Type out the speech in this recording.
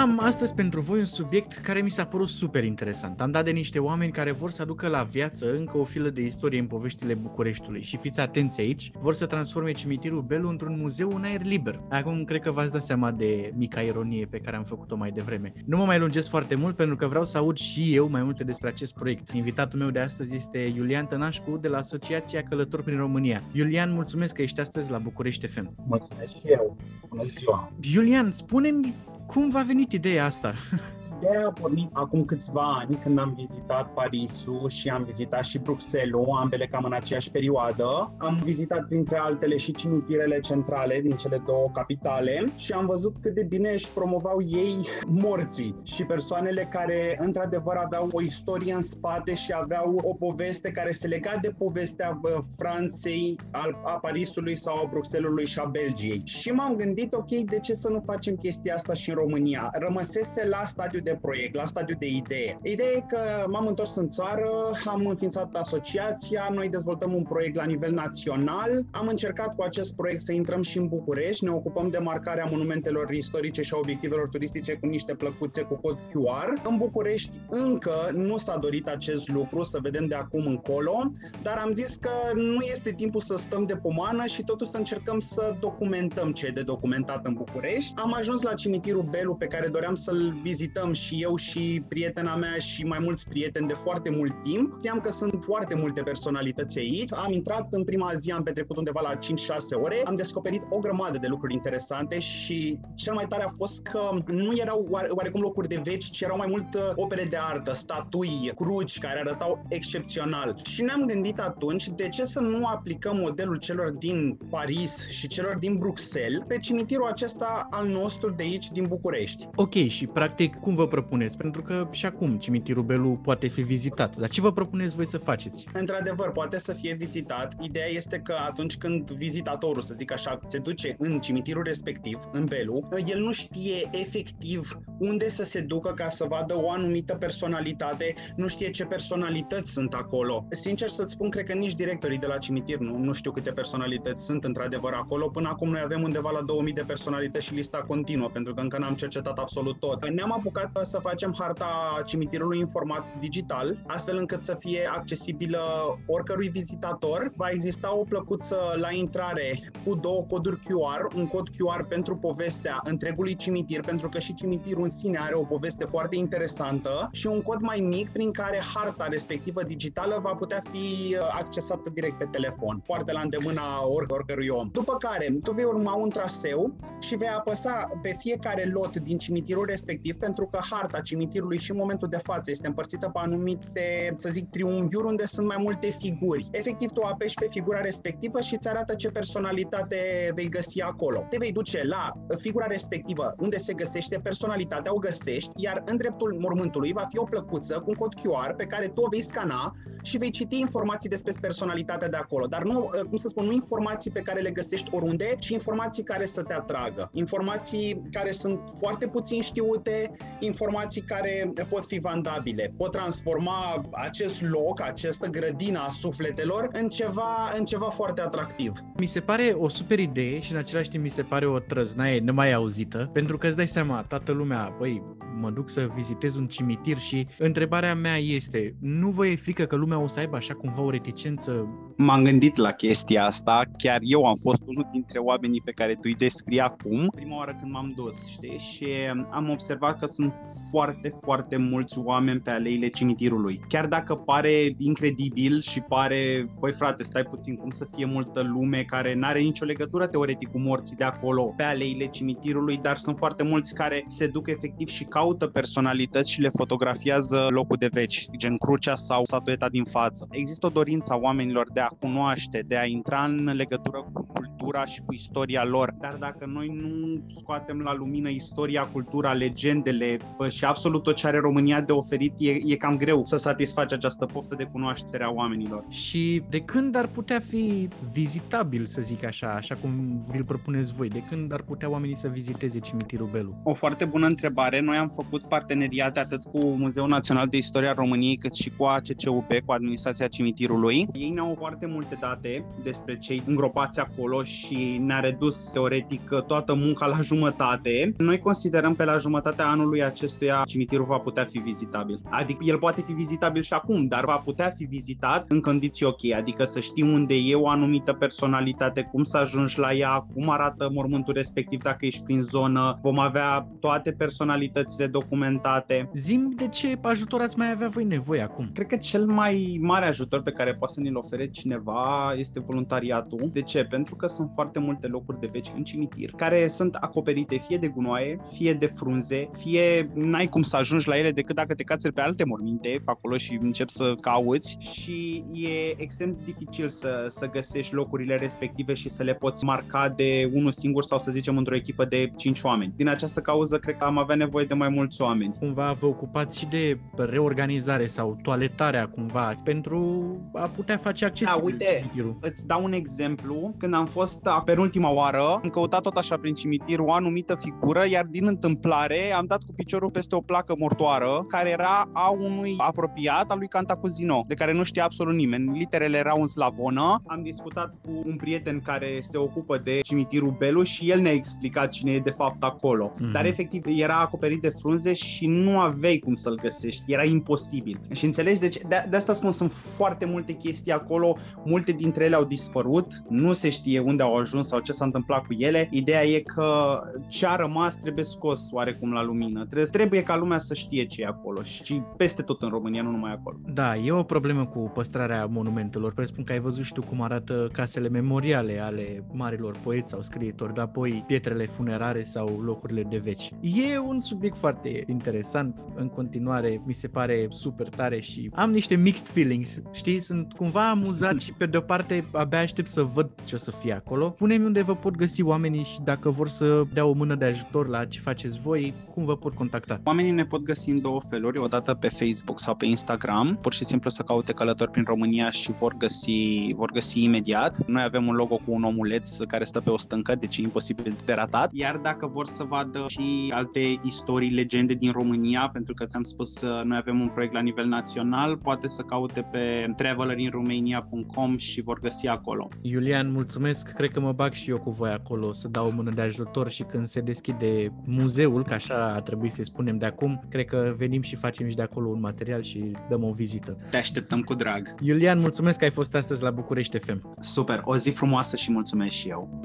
Am astăzi pentru voi un subiect care mi s-a părut super interesant. Am dat de niște oameni care vor să aducă la viață încă o filă de istorie în poveștile Bucureștiului și fiți atenți aici, vor să transforme cimitirul Belu într-un muzeu în aer liber. Acum cred că v-ați dat seama de mica ironie pe care am făcut-o mai devreme. Nu mă mai lungesc foarte mult pentru că vreau să aud și eu mai multe despre acest proiect. Invitatul meu de astăzi este Iulian Tănașcu de la Asociația Călători prin România. Iulian, mulțumesc că ești astăzi la București FM. Mulțumesc și eu. Bună ziua. Iulian, spune-mi cum v-a venit ideea asta? Ideea a pornit acum câțiva ani când am vizitat Parisul și am vizitat și Bruxelles, ambele cam în aceeași perioadă. Am vizitat printre altele și cimitirele centrale din cele două capitale și am văzut cât de bine își promovau ei morții și persoanele care într-adevăr aveau o istorie în spate și aveau o poveste care se lega de povestea Franței, a Parisului sau a Bruxellesului și a Belgiei. Și m-am gândit, ok, de ce să nu facem chestia asta și în România? Rămăsese la stadiu de proiect, la stadiu de idee. Ideea e că m-am întors în țară, am înființat asociația, noi dezvoltăm un proiect la nivel național, am încercat cu acest proiect să intrăm și în București, ne ocupăm de marcarea monumentelor istorice și a obiectivelor turistice cu niște plăcuțe cu cod QR. În București încă nu s-a dorit acest lucru, să vedem de acum încolo, dar am zis că nu este timpul să stăm de pomană și totuși să încercăm să documentăm ce e de documentat în București. Am ajuns la cimitirul Belu pe care doream să-l vizităm și eu și prietena mea și mai mulți prieteni de foarte mult timp. Știam că sunt foarte multe personalități aici. Am intrat în prima zi, am petrecut undeva la 5-6 ore, am descoperit o grămadă de lucruri interesante și cel mai tare a fost că nu erau oarecum locuri de veci, ci erau mai mult uh, opere de artă, statui, cruci care arătau excepțional. Și ne-am gândit atunci de ce să nu aplicăm modelul celor din Paris și celor din Bruxelles pe cimitirul acesta al nostru de aici din București. Ok, și practic cum vă propuneți? Pentru că și acum cimitirul Belu poate fi vizitat. Dar ce vă propuneți voi să faceți? Într-adevăr, poate să fie vizitat. Ideea este că atunci când vizitatorul, să zic așa, se duce în cimitirul respectiv, în Belu, el nu știe efectiv unde să se ducă ca să vadă o anumită personalitate, nu știe ce personalități sunt acolo. Sincer să-ți spun, cred că nici directorii de la cimitir nu, nu știu câte personalități sunt într-adevăr acolo. Până acum noi avem undeva la 2000 de personalități și lista continuă, pentru că încă n-am cercetat absolut tot. Ne-am apucat să facem harta cimitirului în format digital, astfel încât să fie accesibilă oricărui vizitator. Va exista o plăcuță la intrare cu două coduri QR, un cod QR pentru povestea întregului cimitir, pentru că și cimitirul în sine are o poveste foarte interesantă și un cod mai mic prin care harta respectivă digitală va putea fi accesată direct pe telefon, foarte la îndemâna oricărui om. După care, tu vei urma un traseu și vei apăsa pe fiecare lot din cimitirul respectiv, pentru că harta cimitirului și în momentul de față este împărțită pe anumite, să zic, triunghiuri unde sunt mai multe figuri. Efectiv, tu apeși pe figura respectivă și îți arată ce personalitate vei găsi acolo. Te vei duce la figura respectivă unde se găsește personalitatea, o găsești, iar în dreptul mormântului va fi o plăcuță cu un cod QR pe care tu o vei scana și vei citi informații despre personalitatea de acolo. Dar nu, cum să spun, nu informații pe care le găsești oriunde, ci informații care să te atragă. Informații care sunt foarte puțin știute, informații care pot fi vandabile, pot transforma acest loc, această grădină a sufletelor în ceva, în ceva foarte atractiv. Mi se pare o super idee și în același timp mi se pare o trăznaie nemai auzită, pentru că îți dai seama, toată lumea, băi, mă duc să vizitez un cimitir și întrebarea mea este, nu vă e frică că lumea o să aibă așa cumva o reticență? M-am gândit la chestia asta, chiar eu am fost unul dintre oamenii pe care tu îi descrii acum, prima oară când m-am dus, știi, și am observat că sunt foarte, foarte mulți oameni pe aleile cimitirului. Chiar dacă pare incredibil și pare, băi frate, stai puțin, cum să fie multă lume care n-are nicio legătură teoretic cu morții de acolo, pe aleile cimitirului, dar sunt foarte mulți care se duc efectiv și caută personalități și le fotografiază locul de veci, gen crucea sau statueta din față. Există o dorință a oamenilor de a cunoaște, de a intra în legătură cu cultura și cu istoria lor. Dar dacă noi nu scoatem la lumină istoria, cultura, legendele și absolut tot ce are România de oferit, e, e cam greu să satisfaci această poftă de cunoaștere a oamenilor. Și de când ar putea fi vizitabil, să zic așa, așa cum vi-l propuneți voi? De când ar putea oamenii să viziteze cimitirul Belu? O foarte bună întrebare. Noi am făcut parteneriate atât cu Muzeul Național de Istoria României cât și cu ACCUP, cu Administrația Cimitirului. Ei ne-au foarte multe date despre cei îngropați acolo și ne-a redus teoretic toată munca la jumătate. Noi considerăm că la jumătatea anului acestuia cimitirul va putea fi vizitabil. Adică el poate fi vizitabil și acum, dar va putea fi vizitat în condiții ok, adică să știi unde e o anumită personalitate, cum să ajungi la ea, cum arată mormântul respectiv dacă ești prin zonă. Vom avea toate personalitățile documentate. Zim de ce ajutor ați mai avea voi nevoie acum? Cred că cel mai mare ajutor pe care poate să ne-l ofere cineva este voluntariatul. De ce? Pentru că sunt foarte multe locuri de veci în cimitir care sunt acoperite fie de gunoaie, fie de frunze, fie n-ai cum să ajungi la ele decât dacă te cațeri pe alte morminte pe acolo și începi să cauți și e extrem de dificil să, să găsești locurile respective și să le poți marca de unul singur sau să zicem într-o echipă de 5 oameni. Din această cauză cred că am avea nevoie de mai mulți oameni. Cumva vă ocupați și de reorganizare sau toaletarea cumva pentru a putea face accesibil da, uite, cimitirul. Îți dau un exemplu. Când am fost penultima oară, am căutat tot așa prin cimitir o anumită figură, iar din întâmplare am dat cu piciorul peste o placă mortoară care era a unui apropiat al lui Cantacuzino, de care nu știa absolut nimeni. Literele erau în slavonă. Am discutat cu un prieten care se ocupă de cimitirul Belu și el ne-a explicat cine e de fapt acolo. Mm-hmm. Dar efectiv era acoperit de frunze și nu aveai cum să-l găsești. Era imposibil. Și înțelegi? Deci de, de asta spun, sunt foarte multe chestii acolo, multe dintre ele au dispărut, nu se știe unde au ajuns sau ce s-a întâmplat cu ele. Ideea e că ce a rămas trebuie scos oarecum la lumină. Trebuie, trebuie ca lumea să știe ce e acolo și peste tot în România, nu numai acolo. Da, e o problemă cu păstrarea monumentelor. Presupun că ai văzut și tu cum arată casele memoriale ale marilor poeți sau scriitori, dar apoi pietrele funerare sau locurile de veci. E un subiect foarte interesant. În continuare, mi se pare super tare și am niște mixed feelings. Știi, sunt cumva amuzat și pe de o parte abia aștept să văd ce o să fie acolo. Pune-mi unde vă pot găsi oamenii și dacă vor să dea o mână de ajutor la ce faceți voi, cum vă pot contacta? Oamenii ne pot găsi în două feluri, odată pe Facebook sau pe Instagram, pur și simplu să caute călători prin România și vor găsi, vor găsi imediat. Noi avem un logo cu un omuleț care stă pe o stâncă, deci e imposibil de ratat. Iar dacă vor să vadă și alte istorii, legende din România, pentru că ți-am spus, noi avem un proiect la nivel național, poate să caute pe travelerinromania.com și vor găsi acolo. Iulian, mulțumesc, cred că mă bag și eu cu voi acolo să dau o mână de ajutor și când se deschide muzeul, că așa ar trebui să-i spunem de acum, cred că venim și facem și de acolo un material și dăm o vizită. Te așteptăm cu drag. Iulian, mulțumesc că ai fost astăzi la București FM. Super, o zi frumoasă și mulțumesc și eu.